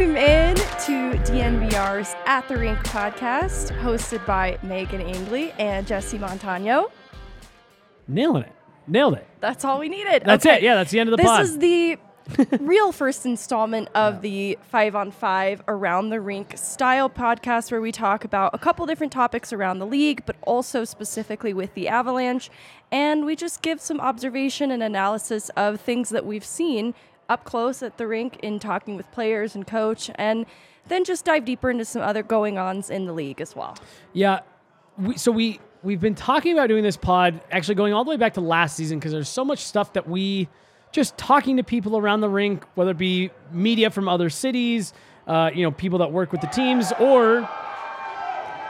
Welcome in to DNVR's At the Rink podcast, hosted by Megan Angley and Jesse Montano. Nailing it. Nailed it. That's all we needed. That's Okay. it. Yeah, that's the end of the this pod. is the real first installment of the five on five around the rink style podcast where we talk about a couple different topics around the league but also specifically with the avalanche and we just give some observation and analysis of things that we've seen up close at the rink in talking with players and coach and then just dive deeper into some other going ons in the league as well Yeah. We, so we we've been talking about doing this pod actually going all the way back to last season because there's so much stuff that we just talking to people around the rink, whether it be media from other cities, uh, you know, people that work with the teams, or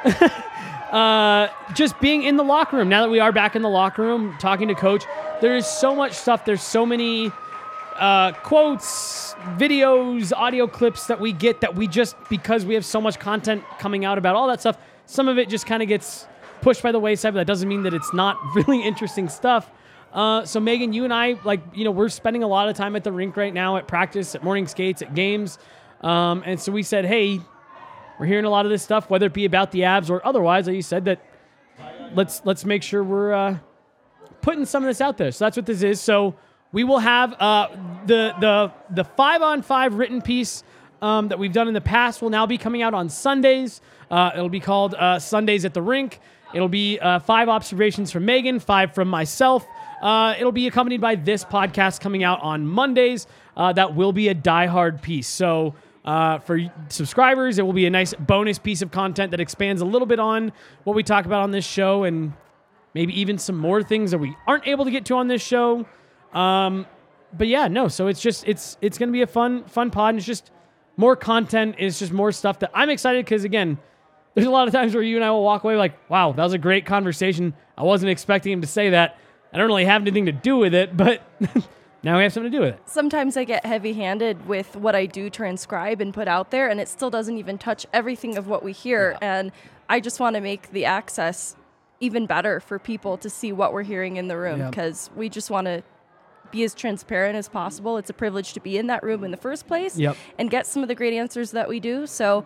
uh, just being in the locker room. Now that we are back in the locker room, talking to coach, there is so much stuff. There's so many uh, quotes, videos, audio clips that we get that we just because we have so much content coming out about all that stuff. Some of it just kind of gets pushed by the wayside, but that doesn't mean that it's not really interesting stuff. Uh, so Megan, you and I, like, you know, we're spending a lot of time at the rink right now, at practice, at morning skates, at games, um, and so we said, hey, we're hearing a lot of this stuff, whether it be about the avs or otherwise. Like you said, that let's let's make sure we're uh, putting some of this out there. So that's what this is. So we will have uh, the the the five on five written piece um, that we've done in the past will now be coming out on Sundays. Uh, it'll be called uh, Sundays at the Rink. It'll be uh, five observations from Megan, five from myself. Uh, it'll be accompanied by this podcast coming out on Mondays. Uh, that will be a diehard piece. So. Uh, for subscribers, it will be a nice bonus piece of content that expands a little bit on what we talk about on this show and maybe even some more things that we aren't able to get to on this show. Um, but yeah, no. So it's just it's it's gonna be a fun fun pod. And it's just more content. It's just more stuff that I'm excited because again, there's a lot of times where you and I will walk away like, wow, that was a great conversation. I wasn't expecting him to say that. I don't really have anything to do with it, but now we have something to do with it. sometimes I get heavy handed with what I do transcribe and put out there, and it still doesn't even touch everything of what we hear. And I just want to make the access even better for people to see what we're hearing in the room because we just want to be as transparent as possible. It's a privilege to be in that room in the first place Yep. and get some of the great answers that we do. So,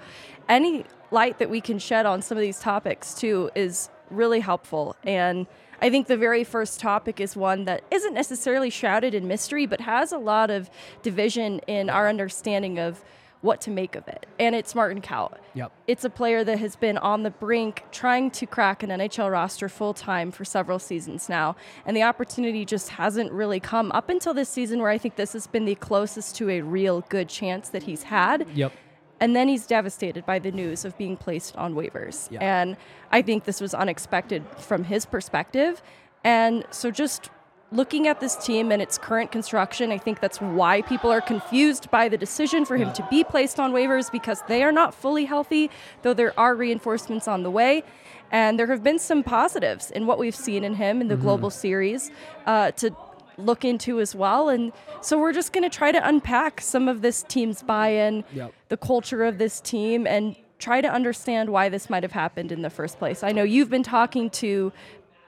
any light that we can shed on some of these topics too is really helpful. And I think the very first topic is one that isn't necessarily shrouded in mystery, but has a lot of division in our understanding of what to make of it. And it's Martin Kaut. Yep. It's a player that has been on the brink trying to crack an NHL roster full time for several seasons now. And the opportunity just hasn't really come up until this season, where I think this has been the closest to a real good chance that he's had. Yep. And then he's devastated by the news of being placed on waivers. And I think this was unexpected from his perspective. And so just looking at this team and its current construction, I think that's why people are confused by the decision for him to be placed on waivers because they are not fully healthy, though there are reinforcements on the way. And there have been some positives in what we've seen in him in the global series uh, to look into as well. And so we're just going to try to unpack some of this team's buy in, Yep. the culture of this team, and try to understand why this might have happened in the first place. I know you've been talking to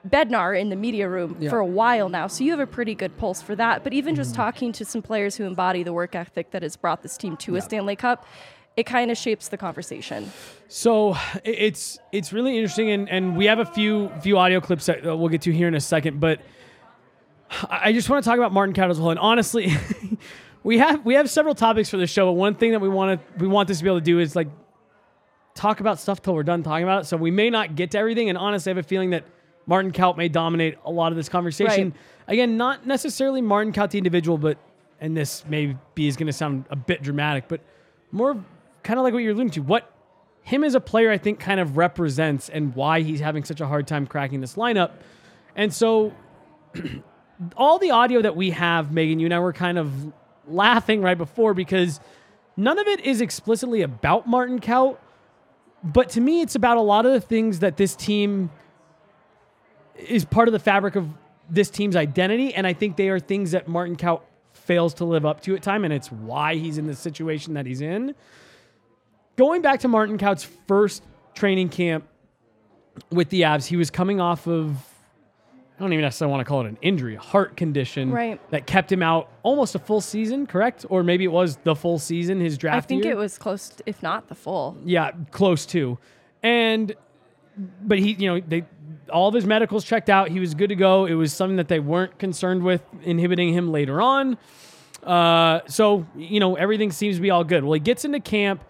Bednar in the media room Yeah. for a while now, so you have a pretty good pulse for that. But even just Mm-hmm. talking to some players who embody the work ethic that has brought this team to a Stanley Cup, it kind of shapes the conversation. So it's it's really interesting, and, and we have a few few audio clips that we'll get to here in a second. But I just want to talk about Martin Kaut as a whole. And honestly, we have we have several topics for the show, but one thing that we want to we want this to be able to do is like talk about stuff till we're done talking about it. So we may not get to everything. And honestly, I have a feeling that Martin Kaut may dominate a lot of this conversation. Right. Again, not necessarily Martin Kaut the individual, but and this maybe is going to sound a bit dramatic, but more kind of like what you're alluding to. What him as a player, I think, kind of represents and why he's having such a hard time cracking this lineup. And so, all the audio that we have, Megan, you and I were kind of laughing right before because none of it is explicitly about Martin Kaut, but to me, it's about a lot of the things that this team is part of the fabric of this team's identity. And I think they are things that Martin Kaut fails to live up to at time, and it's why he's in the situation that he's in. Going back to Martin Kaut's first training camp with the Avs, he was coming off of I don't even necessarily want to call it an injury, a heart condition Right. that kept him out almost a full season, correct? Or maybe it was the full season, his draft I think year. it was close, to, if not the full. Yeah, close to. And but he, you know, they all of his medicals checked out. He was good to go. It was something that they weren't concerned with inhibiting him later on. Uh, so you know, everything seems to be all good. Well, he gets into camp,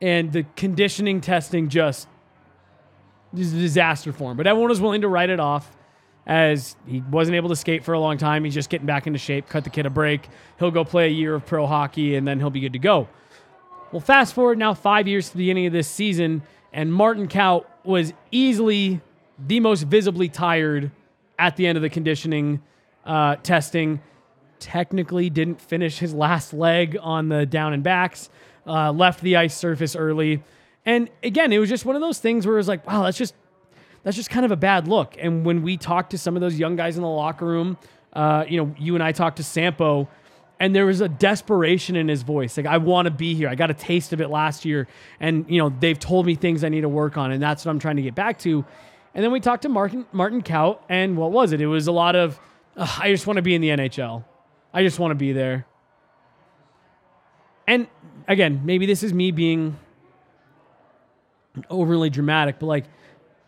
and the conditioning testing just is a disaster for him. But everyone was willing to write it off as he wasn't able to skate for a long time. He's just getting back into shape. Cut the kid a break. He'll go play a year of pro hockey, and then he'll be good to go. Well, fast forward now five years to the beginning of this season, and Martin Kaut was easily the most visibly tired at the end of the conditioning uh, testing. Technically, didn't finish his last leg on the down and backs, uh, left the ice surface early. And again, it was just one of those things where it was like, wow, that's just that's just kind of a bad look. And when we talked to some of those young guys in the locker room, uh, you know, you and I talked to Sampo, and there was a desperation in his voice. Like, I want to be here. I got a taste of it last year, and you know, they've told me things I need to work on, and that's what I'm trying to get back to. And then we talked to Martin Martin Kaut, and what was it? It was a lot of, I just want to be in the NHL. I just want to be there. And again, maybe this is me being overly dramatic, but like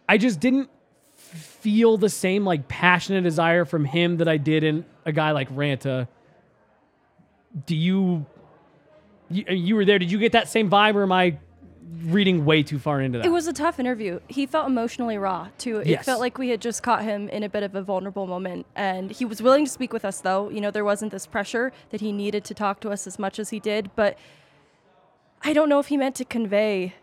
I just didn't feel the same like passionate desire from him that I did in a guy like Ranta. Do you you, you were there? Did you get that same vibe, or am I reading way too far into that? It was a tough interview. He felt emotionally raw too. It Yes. felt like we had just caught him in a bit of a vulnerable moment, and he was willing to speak with us. Though you know there wasn't this pressure that he needed to talk to us as much as he did, but I don't know if he meant to convey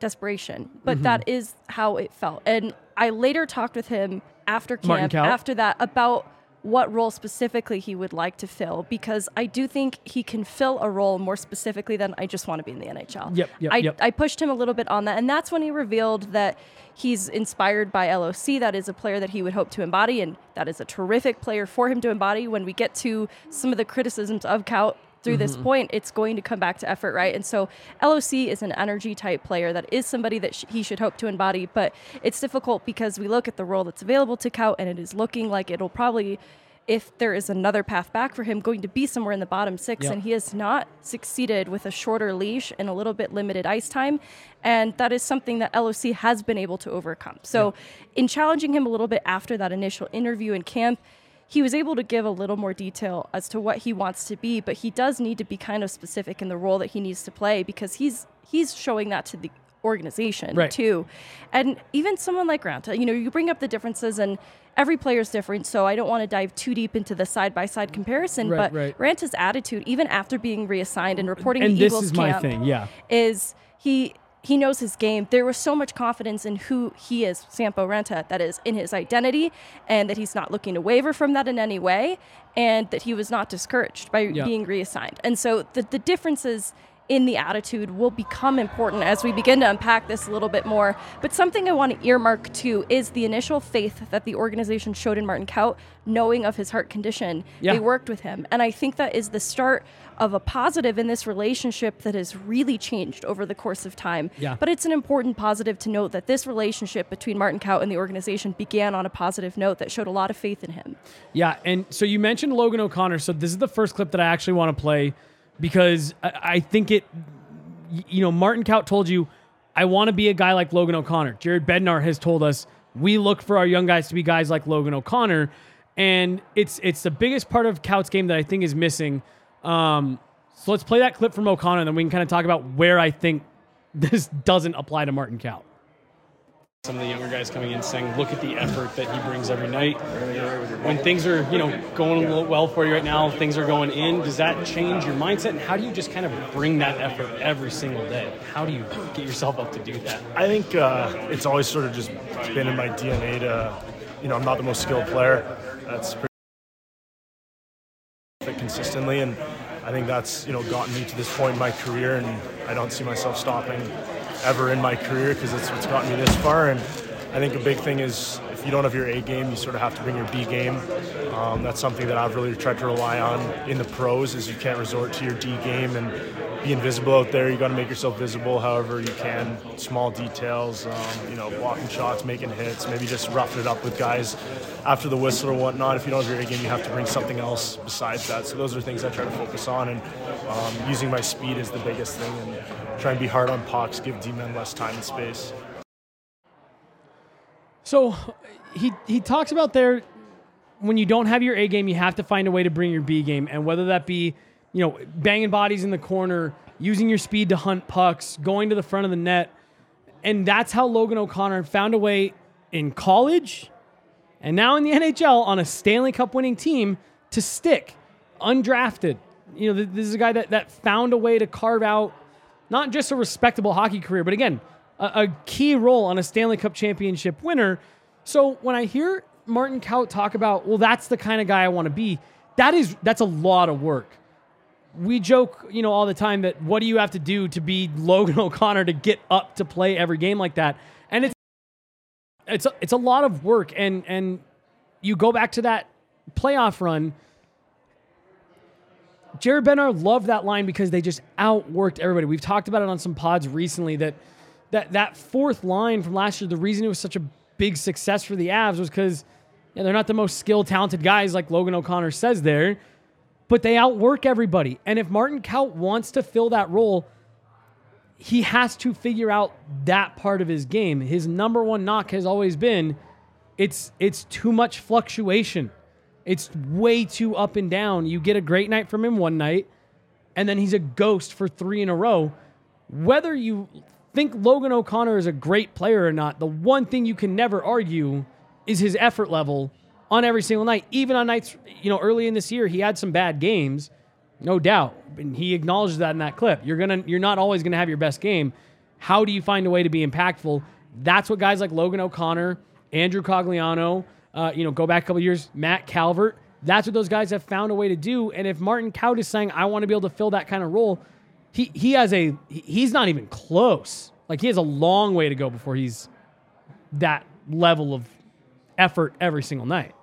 desperation, but Mm-hmm. that is how it felt. And I later talked with him after camp, after that, about what role specifically he would like to fill because I do think he can fill a role more specifically than I just want to be in the NHL. Yep, yep, I, yep. I pushed him a little bit on that, and that's when he revealed that he's inspired by LOC. That is a player that he would hope to embody, and that is a terrific player for him to embody. When we get to some of the criticisms of Kaut through this Mm-hmm. point, it's going to come back to effort, right? And so LOC is an energy type player that is somebody that sh- he should hope to embody, but it's difficult because we look at the role that's available to Kaut, and it is looking like it'll probably. If there is another path back for him, going to be somewhere in the bottom six, Yep. and he has not succeeded with a shorter leash and a little bit limited ice time. And that is something that LOC has been able to overcome. So, in challenging him a little bit after that initial interview in camp, he was able to give a little more detail as to what he wants to be, but he does need to be kind of specific in the role that he needs to play because he's he's showing that to the organization Right. too. And even someone like Ranta, you know, you bring up the differences and every player's different, so I don't want to dive too deep into the side by side comparison, Right, but right. Ranta's attitude, even after being reassigned and reporting and Eagles camp, thing, yeah. is he he knows his game. There was so much confidence in who he is, Sampo Ranta, that is in his identity, and that he's not looking to waver from that in any way, and that he was not discouraged by Yeah. being reassigned. And so the, the differences in the attitude will become important as we begin to unpack this a little bit more. But something I want to earmark too is the initial faith that the organization showed in Martin Kaut, knowing of his heart condition. Yeah. They worked with him. And I think that is the start of a positive in this relationship that has really changed over the course of time. Yeah. But it's an important positive to note that this relationship between Martin Kaut and the organization began on a positive note that showed a lot of faith in him. Yeah, and so you mentioned Logan O'Connor. So this is the first clip that I actually want to play because I, I think it. You know, Martin Kaut told you, I want to be a guy like Logan O'Connor. Jared Bednar has told us we look for our young guys to be guys like Logan O'Connor, and it's it's the biggest part of Kaut's game that I think is missing. Um, so let's play that clip from O'Connor, and then we can kind of talk about where I think this doesn't apply to Martin Kaut. Some of the younger guys coming in saying, "Look at the effort that he brings every night." When things are, you know, going well for you right now, things are going in. Does that change your mindset? And how do you just kind of bring that effort every single day? How do you get yourself up to do that? I think uh, it's always sort of just been in my DNA to, you know, I'm not the most skilled player. That's pretty consistently, and I think that's you know gotten me to this point in my career, and I don't see myself stopping ever in my career because it's what's gotten me this far. And I think a big thing is if you don't have your A game, you sort of have to bring your B game. Um, that's something that I've really tried to rely on in the pros is you can't resort to your D game and be invisible out there. You got to make yourself visible however you can. Small details, um, you know, blocking shots, making hits, maybe just roughing it up with guys after the whistle or whatnot. If you don't have your A game, you have to bring something else besides that. So those are things I try to focus on, and um, using my speed is the biggest thing, and try and be hard on pucks, give D-men less time and space. So he he talks about there when you don't have your A game, you have to find a way to bring your B game, and whether that be you know banging bodies in the corner, using your speed to hunt pucks, going to the front of the net, and that's how Logan O'Connor found a way in college, and now in the NHL on a Stanley Cup winning team to stick undrafted. You know, this is a guy that that found a way to carve out not just a respectable hockey career, but again a, a key role on a Stanley Cup championship winner. So when I hear Martin Kaut talk about, well, that's the kind of guy I want to be, that is that's a lot of work. We joke, you know, all the time that what do you have to do to be Logan O'Connor to get up to play every game like that? And it's it's a, it's a lot of work and and you go back to that playoff run Jared Bednar loved that line because they just outworked everybody. We've talked about it on some pods recently that that that fourth line from last year, the reason it was such a big success for the Avs was because yeah, they're not the most skilled, talented guys like Logan O'Connor says there, but they outwork everybody. And if Martin Kaut wants to fill that role, he has to figure out that part of his game. His number one knock has always been it's it's too much fluctuation. It's way too up and down. You get a great night from him one night, and then he's a ghost for three in a row. Whether you think Logan O'Connor is a great player or not, the one thing you can never argue is his effort level on every single night. Even on nights, you know, early in this year, he had some bad games, no doubt. And he acknowledges that in that clip. You're gonna you're not always gonna have your best game. How do you find a way to be impactful? That's what guys like Logan O'Connor, Andrew Cogliano, uh, you know, go back a couple years, Matt Calvert. That's what those guys have found a way to do. And if Martin Kaut is saying, I want to be able to fill that kind of role, he he has a he's not even close. Like he has a long way to go before he's that level of effort every single night.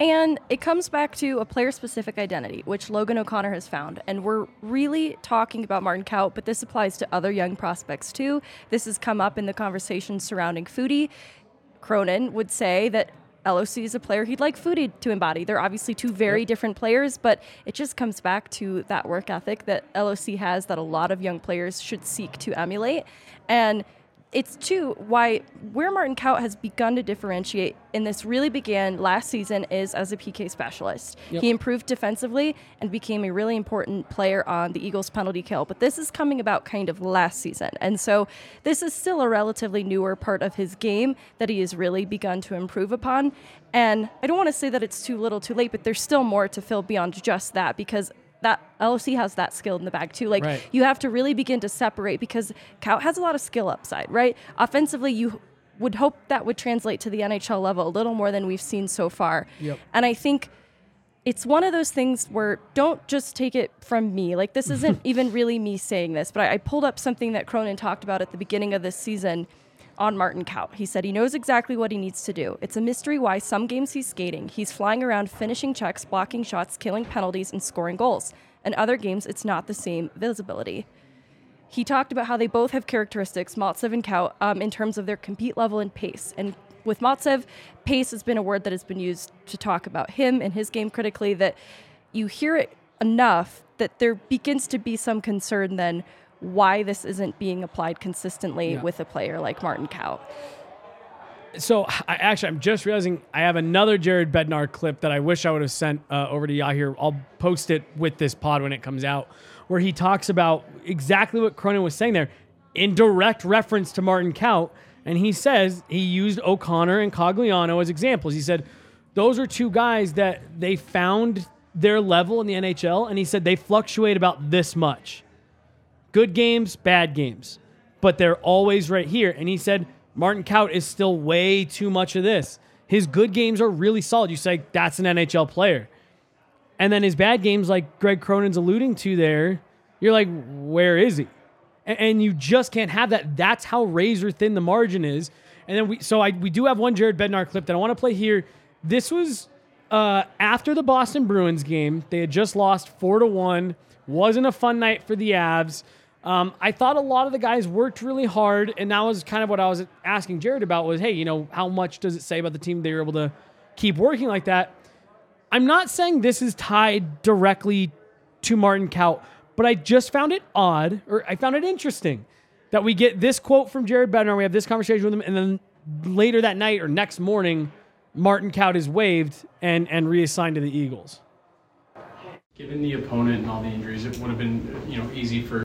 And it comes back to a player specific identity, which Logan O'Connor has found. And we're really talking about Martin Kaut, but this applies to other young prospects too. This has come up in the conversation surrounding Foudy. Cronin would say that LOC is a player he'd like Foudy to embody. They're obviously two very yep. different players, but it just comes back to that work ethic that LOC has that a lot of young players should seek to emulate. And it's too why where Martin Kaut has begun to differentiate and this really began last season is as a PK specialist. Yep. He improved defensively and became a really important player on the Eagles penalty kill. But this is coming about kind of last season. And so this is still a relatively newer part of his game that he has really begun to improve upon. And I don't want to say that it's too little too late, but there's still more to fill beyond just that because that LOC has that skill in the bag too. Like right. you have to really begin to separate because Kaut has a lot of skill upside, right? Offensively, you would hope that would translate to the NHL level a little more than we've seen so far. Yep. And I think it's one of those things where don't just take it from me. Like this isn't even really me saying this, but I, I pulled up something that Cronin talked about at the beginning of this season on Martin Kaut. He said he knows exactly what he needs to do. It's a mystery why some games he's skating, he's flying around finishing checks, blocking shots, killing penalties, and scoring goals. And other games, it's not the same visibility. He talked about how they both have characteristics, Maltsev and Kaut, um, in terms of their compete level and pace. And with Maltsev, pace has been a word that has been used to talk about him and his game critically, that you hear it enough that there begins to be some concern then why this isn't being applied consistently yeah. with a player like Martin Kaut. So I actually, I'm just realizing I have another Jared Bednar clip that I wish I would have sent uh, over to y'all. I'll post it with this pod when it comes out, where he talks about exactly what Cronin was saying there, in direct reference to Martin Kaut. And he says he used O'Connor and Cogliano as examples. He said those are two guys that they found their level in the NHL, and he said they fluctuate about this much. Good games, bad games, but they're always right here. And he said Martin Kaut is still way too much of this. His good games are really solid. You say that's an NHL player. And then his bad games, like Greg Cronin's alluding to there, you're like, where is he? And you just can't have that. That's how razor thin the margin is. And then we, so I, we do have one Jared Bednar clip that I want to play here. This was uh, after the Boston Bruins game. They had just lost four to one. Wasn't a fun night for the Avs. Um, I thought a lot of the guys worked really hard, and that was kind of what I was asking Jared about. Was hey, you know, how much does it say about the team they were able to keep working like that? I'm not saying this is tied directly to Martin Kaut, but I just found it odd, or I found it interesting that we get this quote from Jared Bednar. We have this conversation with him, and then later that night or next morning, Martin Kaut is waived and and reassigned to the Eagles. Given the opponent and all the injuries, it would have been you know easy for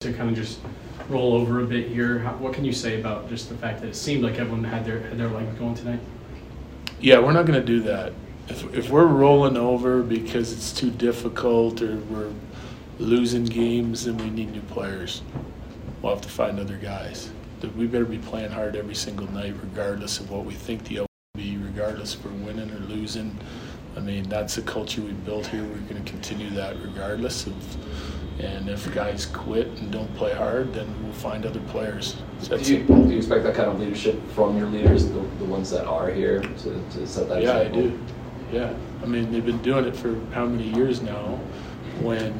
to kind of just roll over a bit here. How, what can you say about just the fact that it seemed like everyone had their had their leg going tonight? Yeah, we're not going to do that. If, if we're rolling over because it's too difficult or we're losing games, then we need new players. We'll have to find other guys. We better be playing hard every single night, regardless of what we think the will be, regardless if we're winning or losing. I mean, that's the culture we built here. We're going to continue that regardless of. And if guys quit and don't play hard, then we'll find other players. Do you, do you, expect that kind of leadership from your leaders, the, the ones that are here, to, to set that yeah, example? I do. Yeah. I mean, they've been doing it for how many years now when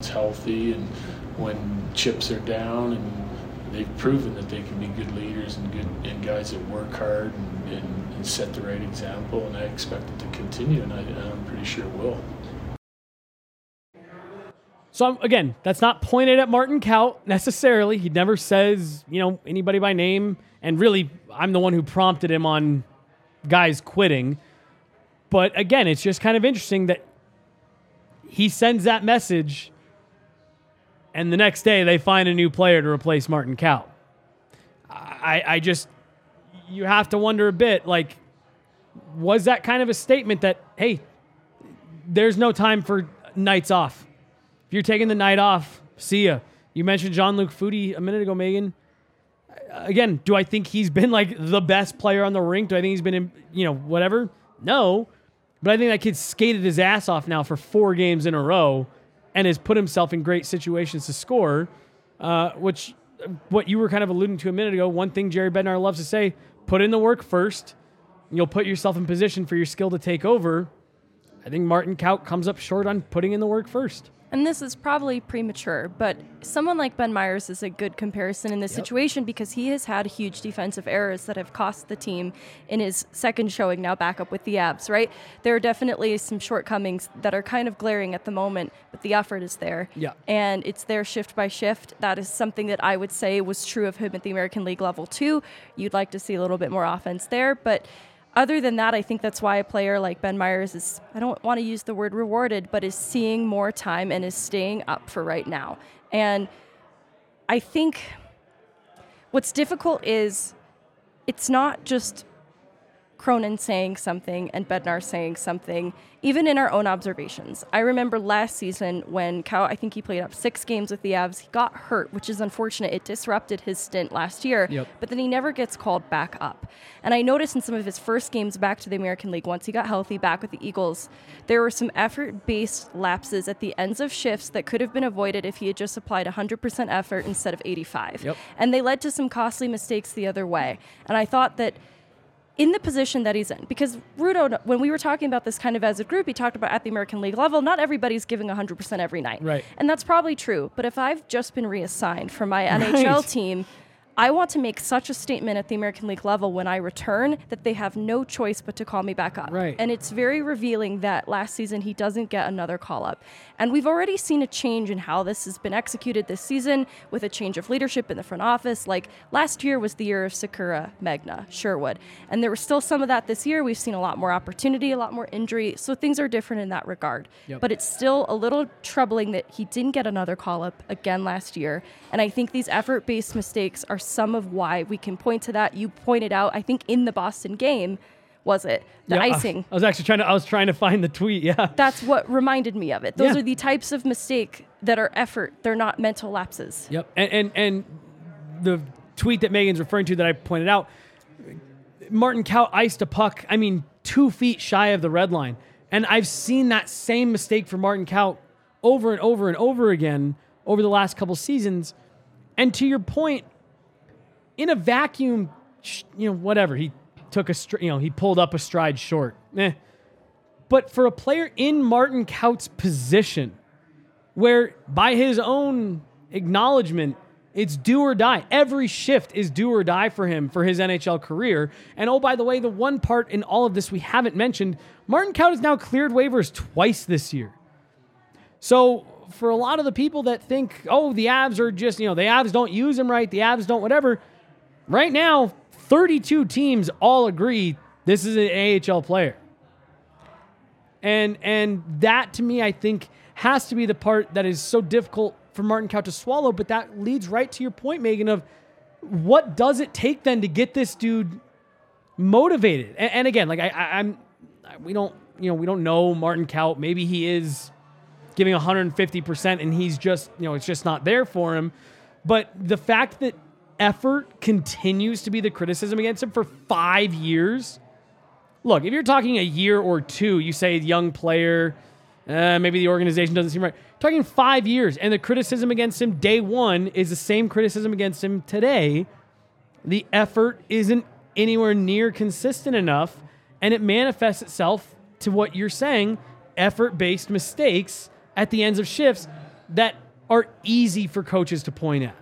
it's healthy and when chips are down and they've proven that they can be good leaders and good and guys that work hard and, and, and set the right example and I expect it to continue and I, I'm pretty sure it will. So again, that's not pointed at Martin Kaut necessarily. He never says, you know, anybody by name. And really, I'm the one who prompted him on guys quitting. But again, it's just kind of interesting that he sends that message, and the next day they find a new player to replace Martin Kaut. I, I just, you have to wonder a bit like, was that kind of a statement that, hey, there's no time for nights off? If you're taking the night off, see ya. You mentioned Jean Luc Foudy a minute ago, Megan. Again, do I think he's been like the best player on the rink? Do I think he's been in, you know, whatever? No. But I think that kid skated his ass off now for four games in a row and has put himself in great situations to score, uh, which what you were kind of alluding to a minute ago. One thing Jerry Bednar loves to say put in the work first, you'll put yourself in position for your skill to take over. I think Martin Kaut comes up short on putting in the work first and this is probably premature, but someone like Ben Meyers is a good comparison in this yep. situation because he has had huge defensive errors that have cost the team in his second showing now back up with the Avs, right? There are definitely some shortcomings that are kind of glaring at the moment, but the effort is there. Yeah. And it's there shift by shift. That is something that I would say was true of him at the American League level too. You'd like to see a little bit more offense there, but other than that, I think that's why a player like Ben Meyers is, I don't want to use the word rewarded, but is seeing more time and is staying up for right now. And I think what's difficult is it's not just Cronin saying something and Bednar saying something, even in our own observations. I remember last season when Kaut, I think he played up six games with the Avs. He got hurt, which is unfortunate. It disrupted his stint last year, yep. but then he never gets called back up. And I noticed in some of his first games back to the American League, once he got healthy back with the Eagles, there were some effort based lapses at the ends of shifts that could have been avoided if he had just applied 100% effort instead of 85. Yep. And they led to some costly mistakes the other way. And I thought that in the position that he's in. Because Rudo, when we were talking about this kind of as a group, he talked about at the American League level, not everybody's giving 100% every night. Right. And that's probably true. But if I've just been reassigned for my right. NHL team, I want to make such a statement at the American League level when I return that they have no choice but to call me back up. Right. And it's very revealing that last season he doesn't get another call up. And we've already seen a change in how this has been executed this season with a change of leadership in the front office. Like last year was the year of Sikura, Megna, Sherwood. And there was still some of that this year. We've seen a lot more opportunity, a lot more injury. So things are different in that regard. Yep. But it's still a little troubling that he didn't get another call up again last year. And I think these effort based mistakes are some of why we can point to that. You pointed out, I think, in the Boston game, was it the Yeah, icing? I was actually trying to. I was trying to find the tweet. Yeah. That's what reminded me of it. Those Yeah. are the types of mistake that are effort. They're not mental lapses. Yep. And, and and the tweet that Megan's referring to that I pointed out, Martin Kaut iced a puck. I mean, two feet shy of the red line, and I've seen that same mistake for Martin Kaut over and over and over again over the last couple seasons. And to your point, in a vacuum, you know, whatever he took a, str- you know, he pulled up a stride short. Eh. But for a player in Martin Kaut's position, where by his own acknowledgement, it's do or die. Every shift is do or die for him for his NHL career. And oh, by the way, the one part in all of this we haven't mentioned Martin Kaut has now cleared waivers twice this year. So for a lot of the people that think, oh, the Avs are just, you know, the Avs don't use him right, the Avs don't whatever, right now, 32 teams all agree this is an AHL player. And and that to me, I think, has to be the part that is so difficult for Martin Kaut to swallow. But that leads right to your point, Megan, of what does it take then to get this dude motivated? And, and again, like I, I, I'm, we don't, you know, we don't know Martin Kaut. Maybe he is giving 150% and he's just, you know, it's just not there for him. But the fact that effort continues to be the criticism against him for five years. Look, if you're talking a year or two, you say young player, uh, maybe the organization doesn't seem right. Talking five years, and the criticism against him day one is the same criticism against him today. The effort isn't anywhere near consistent enough, and it manifests itself to what you're saying effort based mistakes at the ends of shifts that are easy for coaches to point at.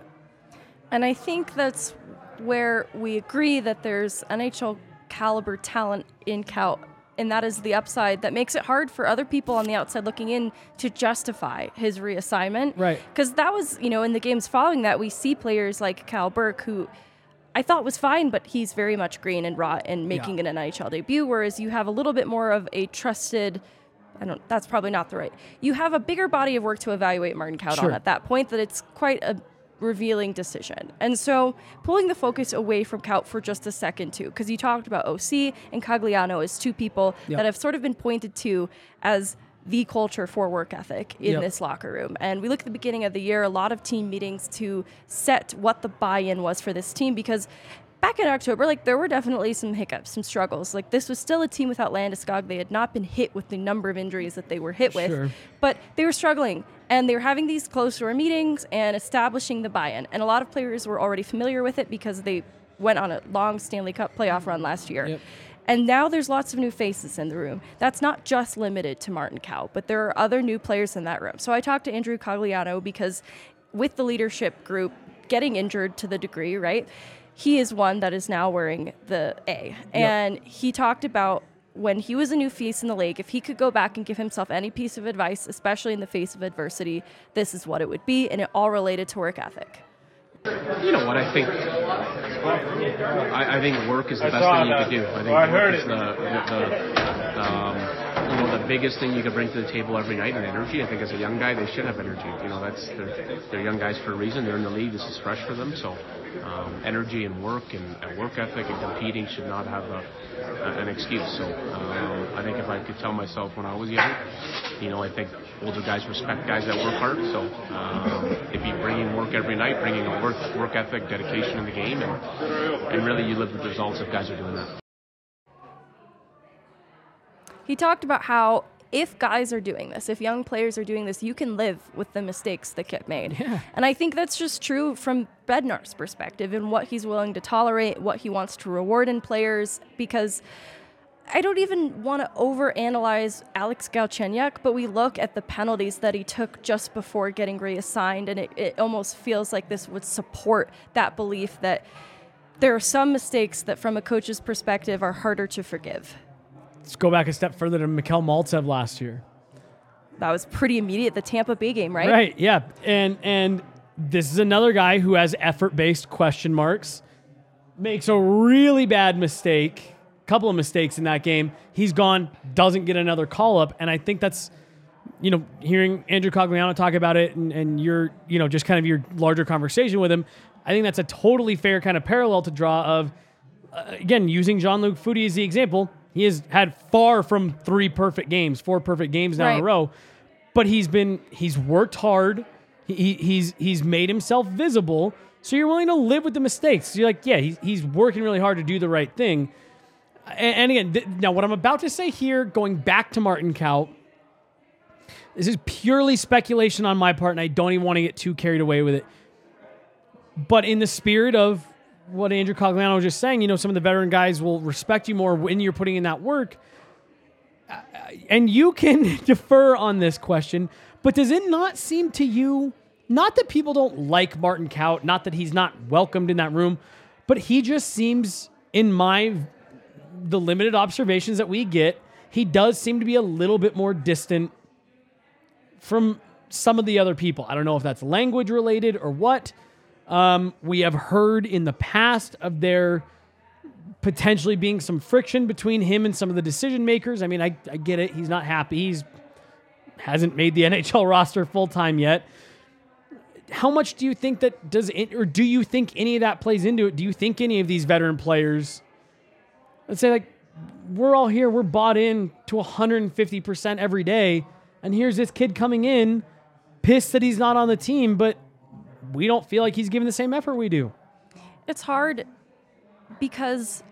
And I think that's where we agree that there's NHL caliber talent in Cal, and that is the upside that makes it hard for other people on the outside looking in to justify his reassignment. Right. Because that was, you know, in the games following that, we see players like Cal Burke who. I thought was fine, but he's very much green and raw and making Yeah. an NHL debut. Whereas you have a little bit more of a trusted, I don't. That's probably not the right. You have a bigger body of work to evaluate Martin Kaut Sure. on at that point. That it's quite a revealing decision. And so pulling the focus away from Kaut for just a second too, because you talked about OC and Cogliano as two people Yep. that have sort of been pointed to as the culture for work ethic in Yep. this locker room. And we look at the beginning of the year, a lot of team meetings to set what the buy-in was for this team because back in October, like there were definitely some hiccups, some struggles. Like this was still a team without Landeskog. They had not been hit with the number of injuries that they were hit with Sure. but they were struggling and they were having these closed door meetings and establishing the buy-in and a lot of players were already familiar with it because they went on a long stanley cup playoff run last year Yep. and now there's lots of new faces in the room that's not just limited to martin kaut but there are other new players in that room so i talked to andrew cogliano because with the leadership group getting injured to the degree right he is one that is now wearing the a and he talked about when he was a new face in the league, if he could go back and give himself any piece of advice, especially in the face of adversity, this is what it would be, and it all related to work ethic. You know what? I think I, I think work is the best thing you could do. I think work is the, the, the um, you know the biggest thing you could bring to the table every night. And energy. I think as a young guy, they should have energy. You know, that's they're, they're young guys for a reason. They're in the league. This is fresh for them. So um, energy and work and, and work ethic and competing should not have a, a, an excuse. So um, I think if I could tell myself when I was young, you know, I think older guys respect guys that work hard. So um, if you bring in work every night, bringing a work work ethic, dedication in the game, and and really you live with the results if guys are doing that. He talked about how if guys are doing this, if young players are doing this, you can live with the mistakes that get made. Yeah. And I think that's just true from Bednar's perspective and what he's willing to tolerate, what he wants to reward in players, because I don't even want to overanalyze Alex Galchenyuk, but we look at the penalties that he took just before getting reassigned, and it, it almost feels like this would support that belief that there are some mistakes that, from a coach's perspective, are harder to forgive. Let's go back a step further to Mikhail Maltsev last year. That was pretty immediate, the Tampa Bay game, right? Right, yeah. And and this is another guy who has effort-based question marks. Makes a really bad mistake, couple of mistakes in that game. He's gone, doesn't get another call up, and I think that's you know, hearing Andrew Cogliano talk about it and, and your, you know, just kind of your larger conversation with him, I think that's a totally fair kind of parallel to draw of, uh, again, using Jean Luc Foudy as the example. He has had far from three perfect games, four perfect games now in a row, but he's been he's worked hard. He, he's he's made himself visible. So you're willing to live with the mistakes. You're like, yeah, he's, he's working really hard to do the right thing. And, and again, th- now what I'm about to say here, going back to Martin Kaut, this is purely speculation on my part, and I don't even want to get too carried away with it. But in the spirit of what Andrew Cogliano was just saying, you know, some of the veteran guys will respect you more when you're putting in that work. Uh, And you can defer on this question, but does it not seem to you, not that people don't like Martin Kaut, not that he's not welcomed in that room, but he just seems, in my the limited observations that we get, he does seem to be a little bit more distant from some of the other people. I don't know if that's language related or what. Um, we have heard in the past of there potentially being some friction between him and some of the decision makers. I mean, I, I get it. He's not happy. He's hasn't made the NHL roster full time yet. How much do you think that does it, or do you think any of that plays into it? Do you think any of these veteran players, let's say, like, we're all here, we're bought in to 150% every day, and here's this kid coming in, pissed that he's not on the team, but we don't feel like he's giving the same effort we do. It's hard because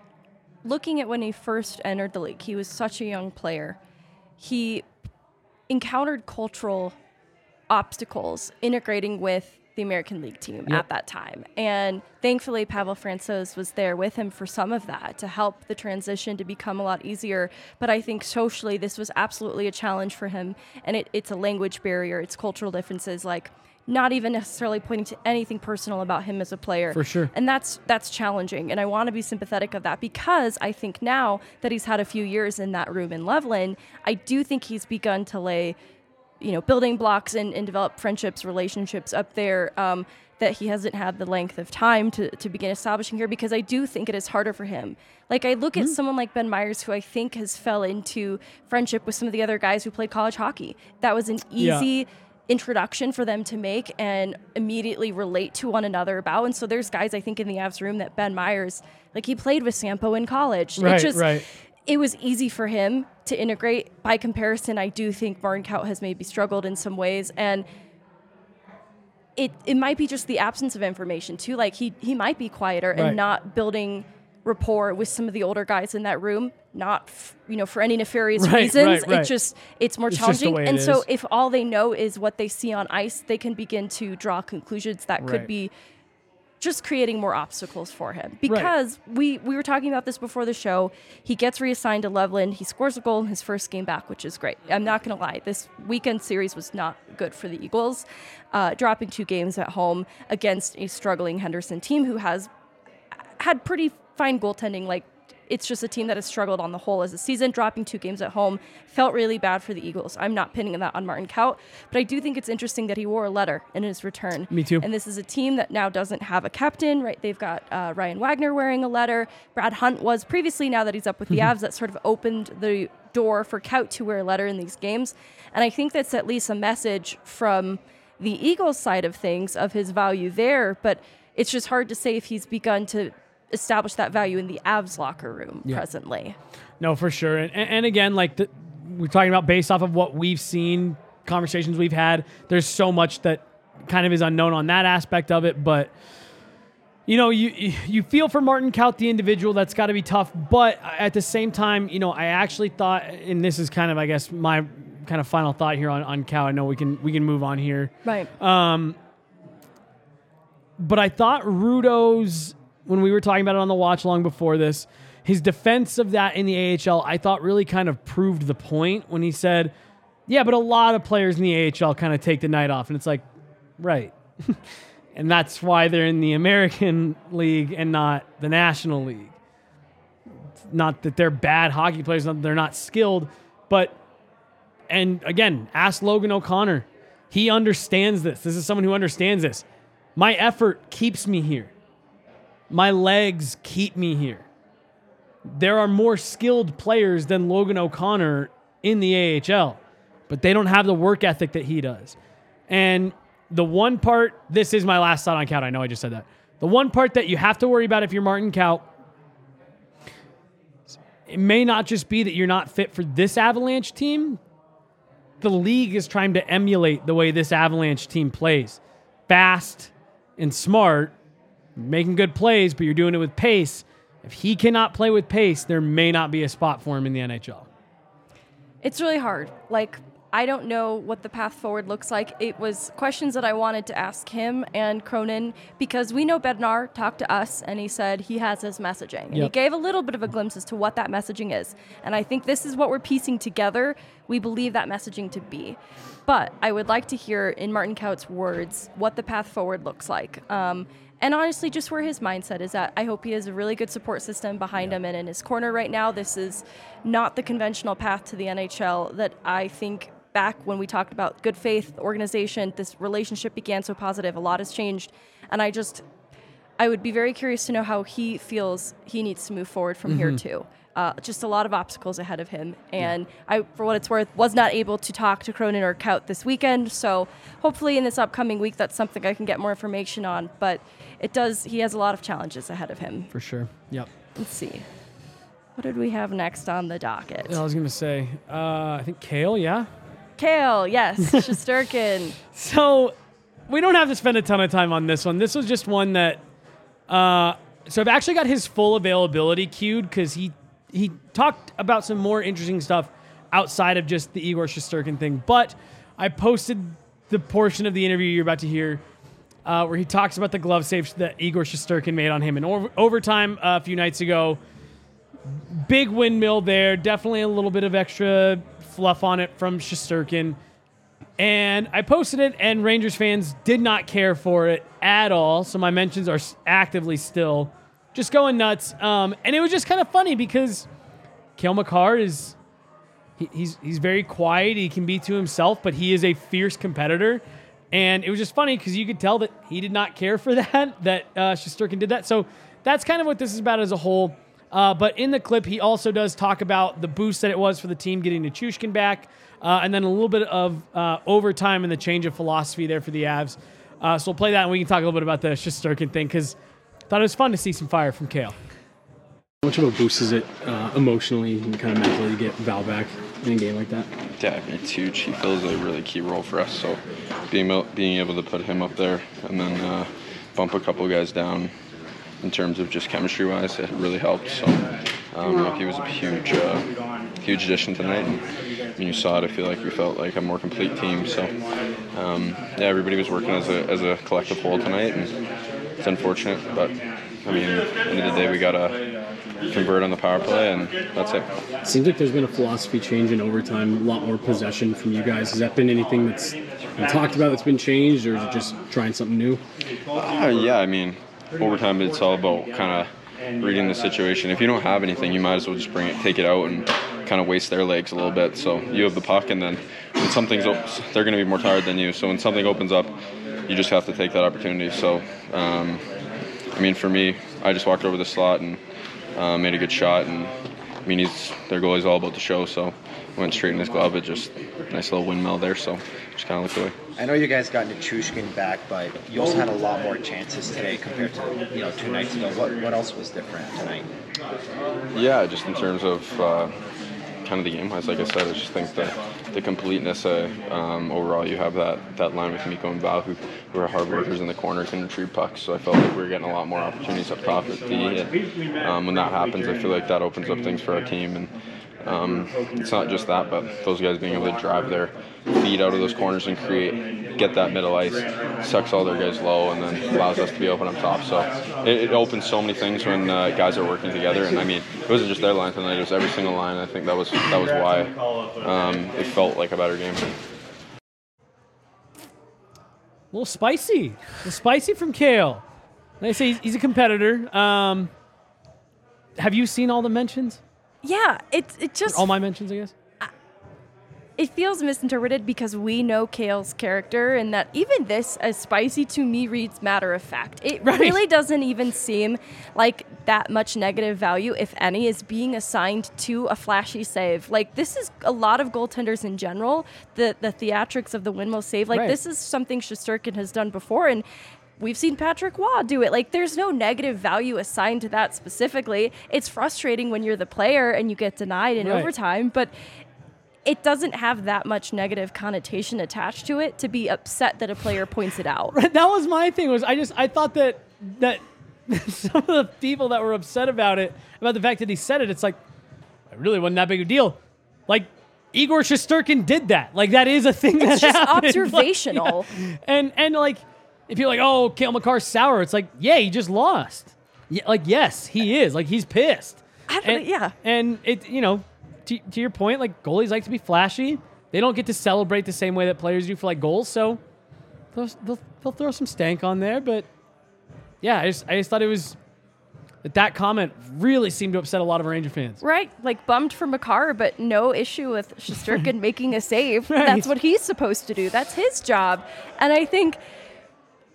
looking at when he first entered the league, he was such a young player. He encountered cultural obstacles integrating with the American League team Yep. at that time. And thankfully, Pavel Francouz was there with him for some of that to help the transition to become a lot easier. But I think socially, this was absolutely a challenge for him. And it, it's a language barrier, it's cultural differences, like not even necessarily pointing to anything personal about him as a player. For sure. And that's that's challenging. And I want to be sympathetic of that because I think now that he's had a few years in that room in Loveland, I do think he's begun to lay you know, building blocks and, and develop friendships, relationships up there um, that he hasn't had the length of time to, to begin establishing here because I do think it is harder for him. Like I look at someone like Ben Meyers, who I think has fell into friendship with some of the other guys who played college hockey. That was an Yeah. Introduction for them to make and immediately relate to one another about. And so there's guys I think in the Avs room that Ben Meyers, like he played with Sampo in college. Right, it just right. it was easy for him to integrate. By comparison, I do think Martin Kaut has maybe struggled in some ways, and it it might be just the absence of information too. Like he he might be quieter Right. and not building rapport with some of the older guys in that room. Not f- you know for any nefarious Right, reasons. right, right. It just it's more It's challenging. and so is. if all they know is what they see on ice, they can begin to draw conclusions that could be just creating more obstacles for him because we we were talking about this before the show. He gets reassigned to Loveland. He scores a goal in his first game back, which is great. I'm not going to lie. This weekend series was not good for the Eagles, uh, dropping two games at home against a struggling Henderson team who has had pretty fine goaltending. Like it's just a team that has struggled on the whole as a season. Dropping two games at home felt really bad for the Eagles. I'm not pinning that on Martin Kaut, but I do think it's interesting that he wore a letter in his return. Me too. And this is a team that now doesn't have a captain, right? They've got uh, Ryan Wagner wearing a letter. Brad Hunt was previously. Now that he's up with the Avs, that sort of opened the door for Kaut to wear a letter in these games. And I think that's at least a message from the Eagles side of things of his value there. But it's just hard to say if he's begun to establish that value in the Avs locker room presently. No, for sure. And, and and again, like the, we're talking about based off of what we've seen, conversations we've had. There's so much that kind of is unknown on that aspect of it, but you know, you you feel for Martin Kaut, the individual. That's got to be tough. But at the same time, you know, I actually thought, and this is kind of, I guess, my kind of final thought here on on Kaut. I know we can we can move on here. Right. Um, but I thought Rudo's when we were talking about it on the watch long before this, his defense of that in the AHL, I thought really kind of proved the point when he said, "Yeah, but a lot of players in the AHL kind of take the night off," and it's like, right. and that's why they're in the American League and not the National League. Not that they're bad hockey players, not they're not skilled, but and again, ask Logan O'Connor. He understands this. This is someone who understands this. My effort keeps me here. My legs keep me here. There are more skilled players than Logan O'Connor in the AHL, but they don't have the work ethic that he does. And the one part, this is my last thought on Kaut. I know I just said that. The one part that you have to worry about if you're Martin Kaut, it may not just be that you're not fit for this Avalanche team. The league is trying to emulate the way this Avalanche team plays fast and smart, making good plays, but you're doing it with pace. If he cannot play with pace, there may not be a spot for him in the NHL. It's really hard. Like, I don't know what the path forward looks like. It was questions that I wanted to ask him and Cronin because we know Bednar talked to us and he said he has his messaging. And he gave a little bit of a glimpse as to what that messaging is. And I think this is what we're piecing together. We believe that messaging to be. But I would like to hear in Martin Kaut's words what the path forward looks like. Um, and honestly, just where his mindset is at. I hope he has a really good support system behind him and in his corner right now. This is not the conventional path to the NHL that I think back when we talked about good faith organization, this relationship began so positive. A lot has changed. And I just, I would be very curious to know how he feels he needs to move forward from here too. Uh, just a lot of obstacles ahead of him, and I, for what it's worth, was not able to talk to Cronin or Kaut this weekend. So hopefully, in this upcoming week, that's something I can get more information on. But it does. He has a lot of challenges ahead of him. For sure. Yep. Let's see. What did we have next on the docket? I was going to say, uh, I think Cale, yeah? Cale, yes, Shesterkin. So we don't have to spend a ton of time on this one. This was just one that. Uh, so I've actually got his full availability queued because he he talked about some more interesting stuff outside of just the Igor Shesterkin thing. But I posted the portion of the interview you're about to hear uh, where he talks about the glove save that Igor Shesterkin made on him in over- overtime uh, a few nights ago. Big windmill there. Definitely a little bit of extra fluff on it from Shesterkin. And I posted it, and Rangers fans did not care for it at all. So my mentions are actively still just going nuts. Um, and it was just kind of funny because Cale Makar is he, he's he's very quiet. He can be to himself, but he is a fierce competitor. And it was just funny because you could tell that he did not care for that, that uh, Shesterkin did that. So that's kind of what this is about as a whole. Uh, but in the clip, he also does talk about the boost that it was for the team getting Nichushkin back, uh, and then a little bit of uh, overtime and the change of philosophy there for the Avs. Uh, so we'll play that, and we can talk a little bit about the Shesterkin thing because I thought it was fun to see some fire from Cale. How much of a boost is it uh, emotionally and kind of mentally to get Val back in a game like that? Yeah, it's huge. He fills a really key role for us. So being able, being able to put him up there and then uh, bump a couple guys down in terms of just chemistry wise, it really helped. So um, know, he was a huge, uh, huge addition tonight. And when you saw it, I feel like we felt like a more complete team. So um, yeah, everybody was working as a, as a collective whole tonight, and it's unfortunate, but I mean, the end of the day, we gotta convert on the power play, and that's it. Seems like there's been a philosophy change in overtime, a lot more possession from you guys. Has that been anything that's been talked about that's been changed, or is it just trying something new? Uh, yeah, I mean, overtime it's all about kind of reading the situation. If you don't have anything, you might as well just bring it, take it out, and kind of waste their legs a little bit. So you have the puck, and then when something's op- they're going to be more tired than you. So when something opens up, you just have to take that opportunity. So, um, I mean, for me, I just walked over the slot and uh, made a good shot, and I mean, he's their goalie's all about the show, so went straight in his glove. It just nice little windmill there, so just kind of looked away. I know you guys got Nichushkin back, but you also had a lot more chances today compared to you know two nights ago. What what else was different tonight? Yeah, just in terms of uh, kind of the game wise, like I said, I just think that the completeness uh, um, overall, you have that, that line with Mikko and Val, who, who are hard workers in the corner, can retrieve pucks. So I felt like we were getting a lot more opportunities up top at D. And, um, when that happens, I feel like that opens up things for our team. And Um, it's not just that, but those guys being able to drive their feet out of those corners and create, get that middle ice, sucks all their guys low, and then allows us to be open up top. So it, it opens so many things when uh, guys are working together. And I mean, it wasn't just their line tonight; it was every single line. I think that was that was why um, it felt like a better game. A little spicy. A little spicy from Cale. They say he's, he's a competitor. Um, have you seen all the mentions? Yeah, it's it just All my mentions, I guess. it feels misinterpreted because we know Cale's character and that even this as spicy to me reads matter of fact. It Right. really doesn't even seem like that much negative value, if any, is being assigned to a flashy save. Like this is a lot of goaltenders in general, the the theatrics of the windmill save. Like Right. this is something Shesterkin has done before and We've seen Patrick Roy do it. Like, there's no negative value assigned to that specifically. It's frustrating when you're the player and you get denied in Right. overtime, but it doesn't have that much negative connotation attached to it to be upset that a player points it out. Right, that was my thing. Was I just I thought that that some of the people that were upset about it, about the fact that he said it, it's like it really wasn't that big a deal. Like Igor Shesterkin did that. Like that is a thing It's just happened. Like, observational. yeah. And and like if you're like, oh, Cale Makar's sour, it's like, yeah, he just lost. Yeah, like yes, he is. Like he's pissed. I don't, And- yeah. And it, you know, to, to your point, like goalies like to be flashy. They don't get to celebrate the same way that players do for like goals. So they'll, they'll, they'll throw some stank on there. But yeah, I just, I just thought it was that that comment really seemed to upset a lot of Ranger fans. Right, like bummed for Makar, but no issue with Shesterkin making a save. Right. That's what he's supposed to do. That's his job. And I think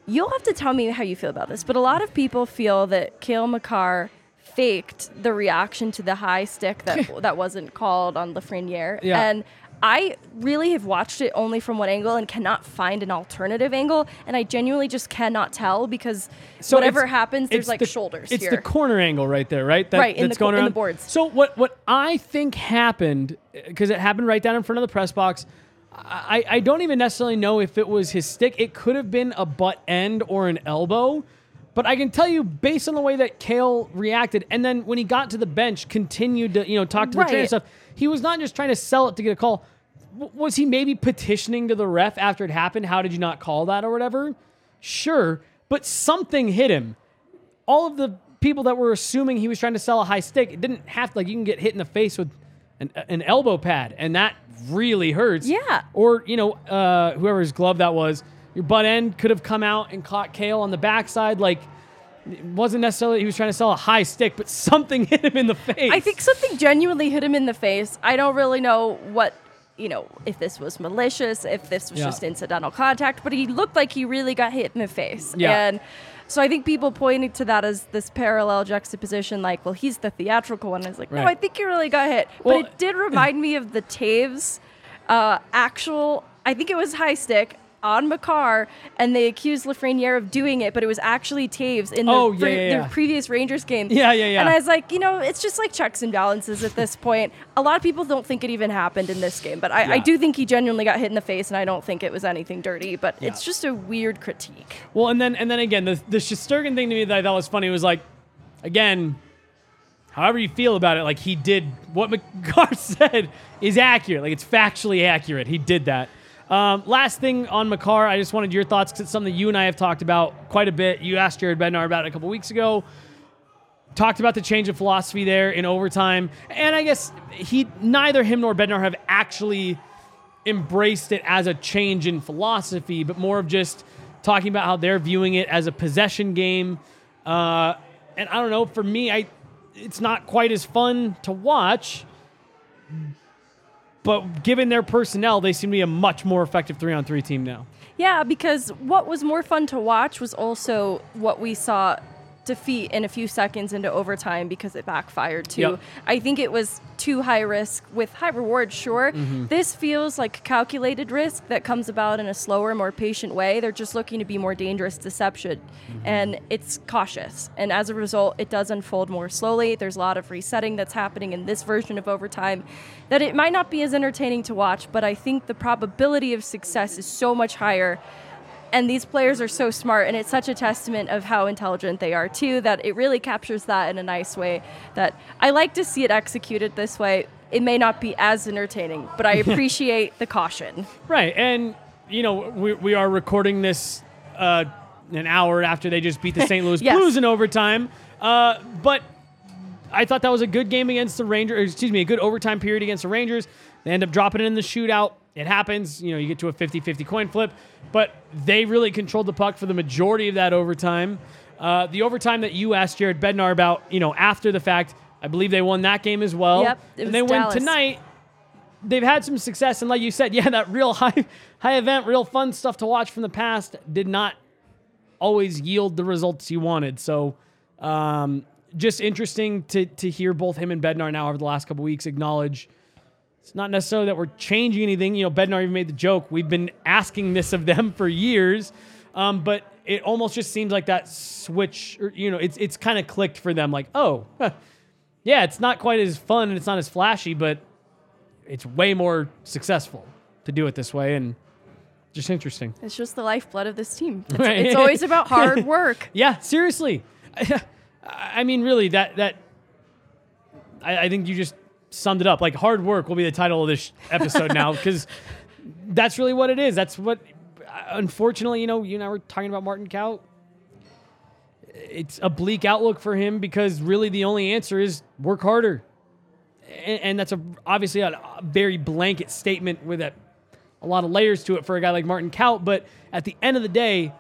you'll have to tell me how you feel about this, but a lot of people feel that Cale Makar faked the reaction to the high stick that that wasn't called on Lafreniere. Yeah. And I really have watched it only from one angle and cannot find an alternative angle, and I genuinely just cannot tell because whatever it's- happens, there's like the- shoulders It's here. the corner angle right there, right? That, Right, in that's the going in the boards. So what what I think happened because it happened right down in front of the press box. I, I don't even necessarily know if it was his stick. It could have been a butt end or an elbow. But I can tell you, based on the way that Cale reacted, and then when he got to the bench, continued to you know talk to the trainer stuff. He was not just trying to sell it to get a call. W- was he maybe petitioning to the ref after it happened? How did you not call that or whatever? Sure, but something hit him. All of the people that were assuming he was trying to sell a high stick, it didn't have to. Like you can get hit in the face with an, an elbow pad, and that really hurts. Yeah. Or you know, uh, whoever's glove that was, your butt end could have come out and caught Cale on the backside. Like it wasn't necessarily he was trying to sell a high stick, but something hit him in the face. I think something genuinely hit him in the face. I don't really know what, you know, if this was malicious, if this was Yeah. just incidental contact, but he looked like he really got hit in the face. Yeah. And so I think people pointed to that as this parallel juxtaposition, like, well, he's the theatrical one. It's like, no, I think he really got hit. Well- but it did remind me of the Taves uh, actual, I think it was high stick. On Makar, and they accused Lafreniere of doing it, but it was actually Taves in the, Oh, yeah, yeah, yeah. the previous Rangers game. Yeah, yeah, yeah. And I was like, you know, it's just like checks and balances at this point. A lot of people don't think it even happened in this game, but I, I do think he genuinely got hit in the face, and I don't think it was anything dirty. But it's just a weird critique. Well, and then and then again, the the Shesterkin thing to me that I thought was funny was like, again, however you feel about it, like he did what Makar said is accurate. Like it's factually accurate. He did that. Um, last thing on Makar, I just wanted your thoughts because it's something you and I have talked about quite a bit. You asked Jared Bednar about it a couple weeks ago. Talked about the change of philosophy there in overtime, and I guess he neither him nor Bednar have actually embraced it as a change in philosophy, but more of just talking about how they're viewing it as a possession game. Uh, and I don't know, for me, I it's not quite as fun to watch. But given their personnel, they seem to be a much more effective three on three team now. Yeah, because what was more fun to watch was also what we saw defeat in a few seconds into overtime because it backfired too. Yep. I think it was too high risk with high reward, sure. Mhm. This feels like calculated risk that comes about in a slower, more patient way. They're just looking to be more dangerous deception. And it's cautious. And as a result, it does unfold more slowly. There's a lot of resetting that's happening in this version of overtime that it might not be as entertaining to watch, but I think the probability of success is so much higher and these players are so smart and it's such a testament of how intelligent they are too that it really captures that in a nice way that i like to see it executed this way it may not be as entertaining, but I appreciate the caution. Right, and you know we we are recording this uh, an hour after they just beat the St. Louis Yes. Blues in overtime. Uh, but I thought that was a good game against the Rangers. Excuse me, a good overtime period against the Rangers. They end up dropping it in the shootout. It happens. You know, you get to a 50-50 coin flip, but they really controlled the puck for the majority of that overtime. Uh, the overtime that you asked Jared Bednar about, you know, after the fact, I believe they won that game as well. Yep, and they Dallas. win tonight they've had some success, and like you said, yeah, that real high high event, real fun stuff to watch from the past did not always yield the results you wanted. So, um, just interesting to to hear both him and Bednar now over the last couple weeks acknowledge. It's not necessarily that we're changing anything. You know, Bednar even made the joke. We've been asking this of them for years, um, but it almost just seems like that switch. Or, you know, it's it's kind of clicked for them. Like, oh, yeah, it's not quite as fun and it's not as flashy, but it's way more successful to do it this way and just interesting. It's just the lifeblood of this team. It's, Right. it's always about hard work. Yeah, seriously. I mean, really, that that I, I think you just summed it up. Like hard work will be the title of this episode now because that's really what it is. That's what. Uh, unfortunately, you know, you and I were talking about Martin Kaut. It's a bleak outlook for him because really the only answer is work harder, and, and that's a obviously a, a very blanket statement with a, a lot of layers to it for a guy like Martin Kaut. But at the end of the day,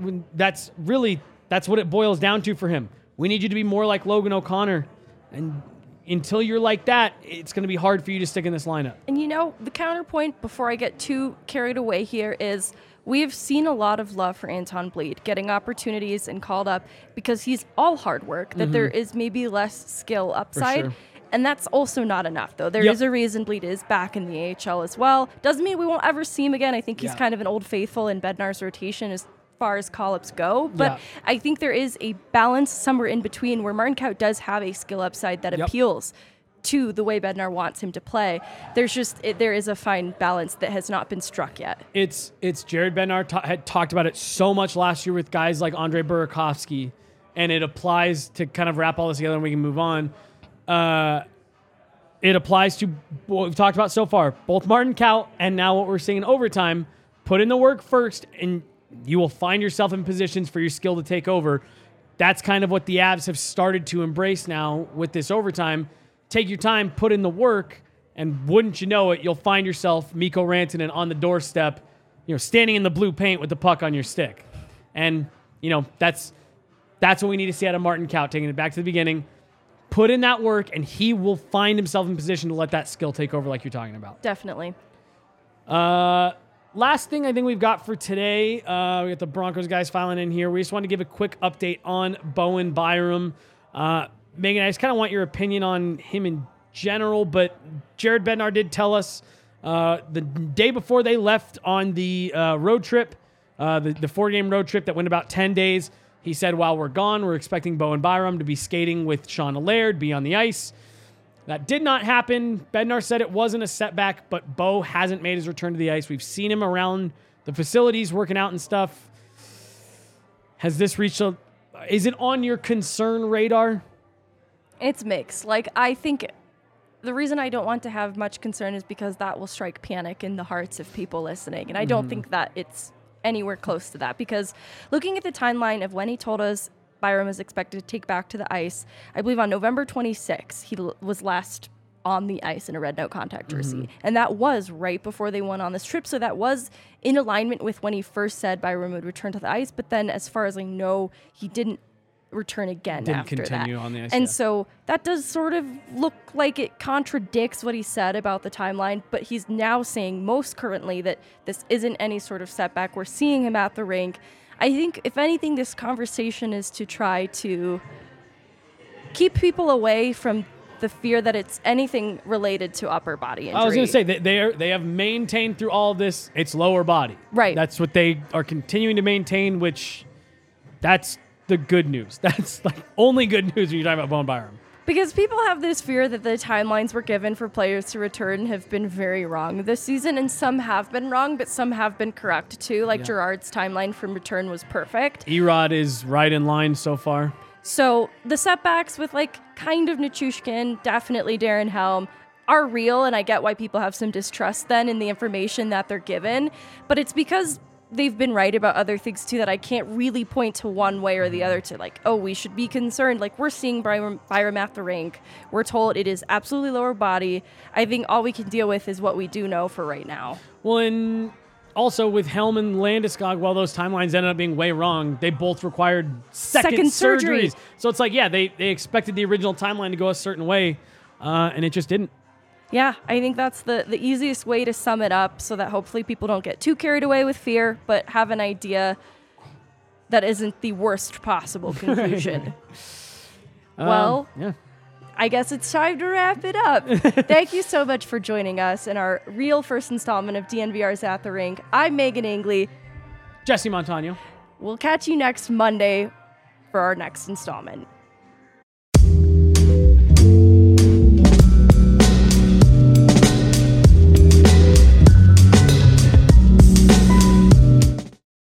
when that's really that's what it boils down to for him. We need you to be more like Logan O'Connor, and until you're like that, it's going to be hard for you to stick in this lineup. And you know, the counterpoint before I get too carried away here is we've seen a lot of love for Anton Blidh, getting opportunities and called up because he's all hard work, that there Mhm. is maybe less skill upside. sure. And that's also not enough, though. There is Yep. a reason Blidh is back in the AHL as well. Doesn't mean we won't ever see him again. I think he's Yeah. kind of an old faithful in Bednar's rotation as far as call-ups go. But Yeah. I think there is a balance somewhere in between where Martin Kaut does have a skill upside that Yep. appeals to the way Bednar wants him to play. There's just it, there is a fine balance that has not been struck yet. It's it's Jared Bednar ta- had talked about it so much last year with guys like Andre Burakovsky, and it applies to kind of wrap all this together and we can move on. Uh, it applies to what we've talked about so far, both Martin Kaut and now what we're seeing in overtime. Put in the work first, and you will find yourself in positions for your skill to take over. That's kind of what the Avs have started to embrace now with this overtime. Take your time, put in the work, and wouldn't you know it, you'll find yourself Mikko Rantanen on the doorstep, you know, standing in the blue paint with the puck on your stick. And, you know, that's that's what we need to see out of Martin Kaut, taking it back to the beginning. Put in that work, and he will find himself in position to let that skill take over, like you're talking about. Definitely. Uh, last thing I think we've got for today, uh, we got the Broncos guys filing in here. We just want to give a quick update on Bowen Byram. Uh, Megan, I just kind of want your opinion on him in general, but Jared Bednar did tell us uh, the day before they left on the uh, road trip, uh, the, the four game road trip that went about 10 days. He said, while we're gone, we're expecting Bowen Byram to be skating with Sean Laird, be on the ice. That did not happen. Bednar said it wasn't a setback, but Bo hasn't made his return to the ice. We've seen him around the facilities working out and stuff. Has this reached a. Is it on your concern radar? It's mixed. Like I think the reason I don't want to have much concern is because that will strike panic in the hearts of people listening. And I don't Mhm. think that it's anywhere close to that because looking at the timeline of when he told us Byram is expected to take back to the ice, I believe on November 26th, he l- was last on the ice in a red note contact jersey. Mhm. And that was right before they went on this trip. So that was in alignment with when he first said Byram would return to the ice. But then, as far as I know, he didn't return again Didn't after continue that. on the ice, and yeah. so that does sort of look like it contradicts what he said about the timeline, but he's now saying most currently that this isn't any sort of setback. We're seeing him at the rink. I think, if anything, this conversation is to try to keep people away from the fear that it's anything related to upper body injury. I was going to say that they are they have maintained through all this its lower body. Right. That's what they are continuing to maintain, which that's the good news. That's like only good news when you're talking about Bowen Byram. Because people have this fear that the timelines were given for players to return have been very wrong this season, and some have been wrong, but some have been correct too. Like Yeah. Girard's timeline from return was perfect. Erod is right in line so far. So the setbacks with like kind of Nichushkin, definitely Darren Helm, are real, and I get why people have some distrust then in the information that they're given. But it's because they've been right about other things too that I can't really point to one way or the other to like, oh, we should be concerned. Like we're seeing Byram, Byram at the rink. We're told it is absolutely lower body. I think all we can deal with is what we do know for right now. Well, and also with Helm and Landeskog, while those timelines ended up being way wrong, they both required second, Second surgery. surgeries. So it's like, yeah, they, they expected the original timeline to go a certain way, uh, and it just didn't. Yeah, I think that's the, the easiest way to sum it up so that hopefully people don't get too carried away with fear, but have an idea that isn't the worst possible conclusion. well, Um, yeah. I guess it's time to wrap it up. Thank you so much for joining us in our real first installment of DNVR's At the Rink. I'm Megan Angley. Jesse Montano. We'll catch you next Monday for our next installment.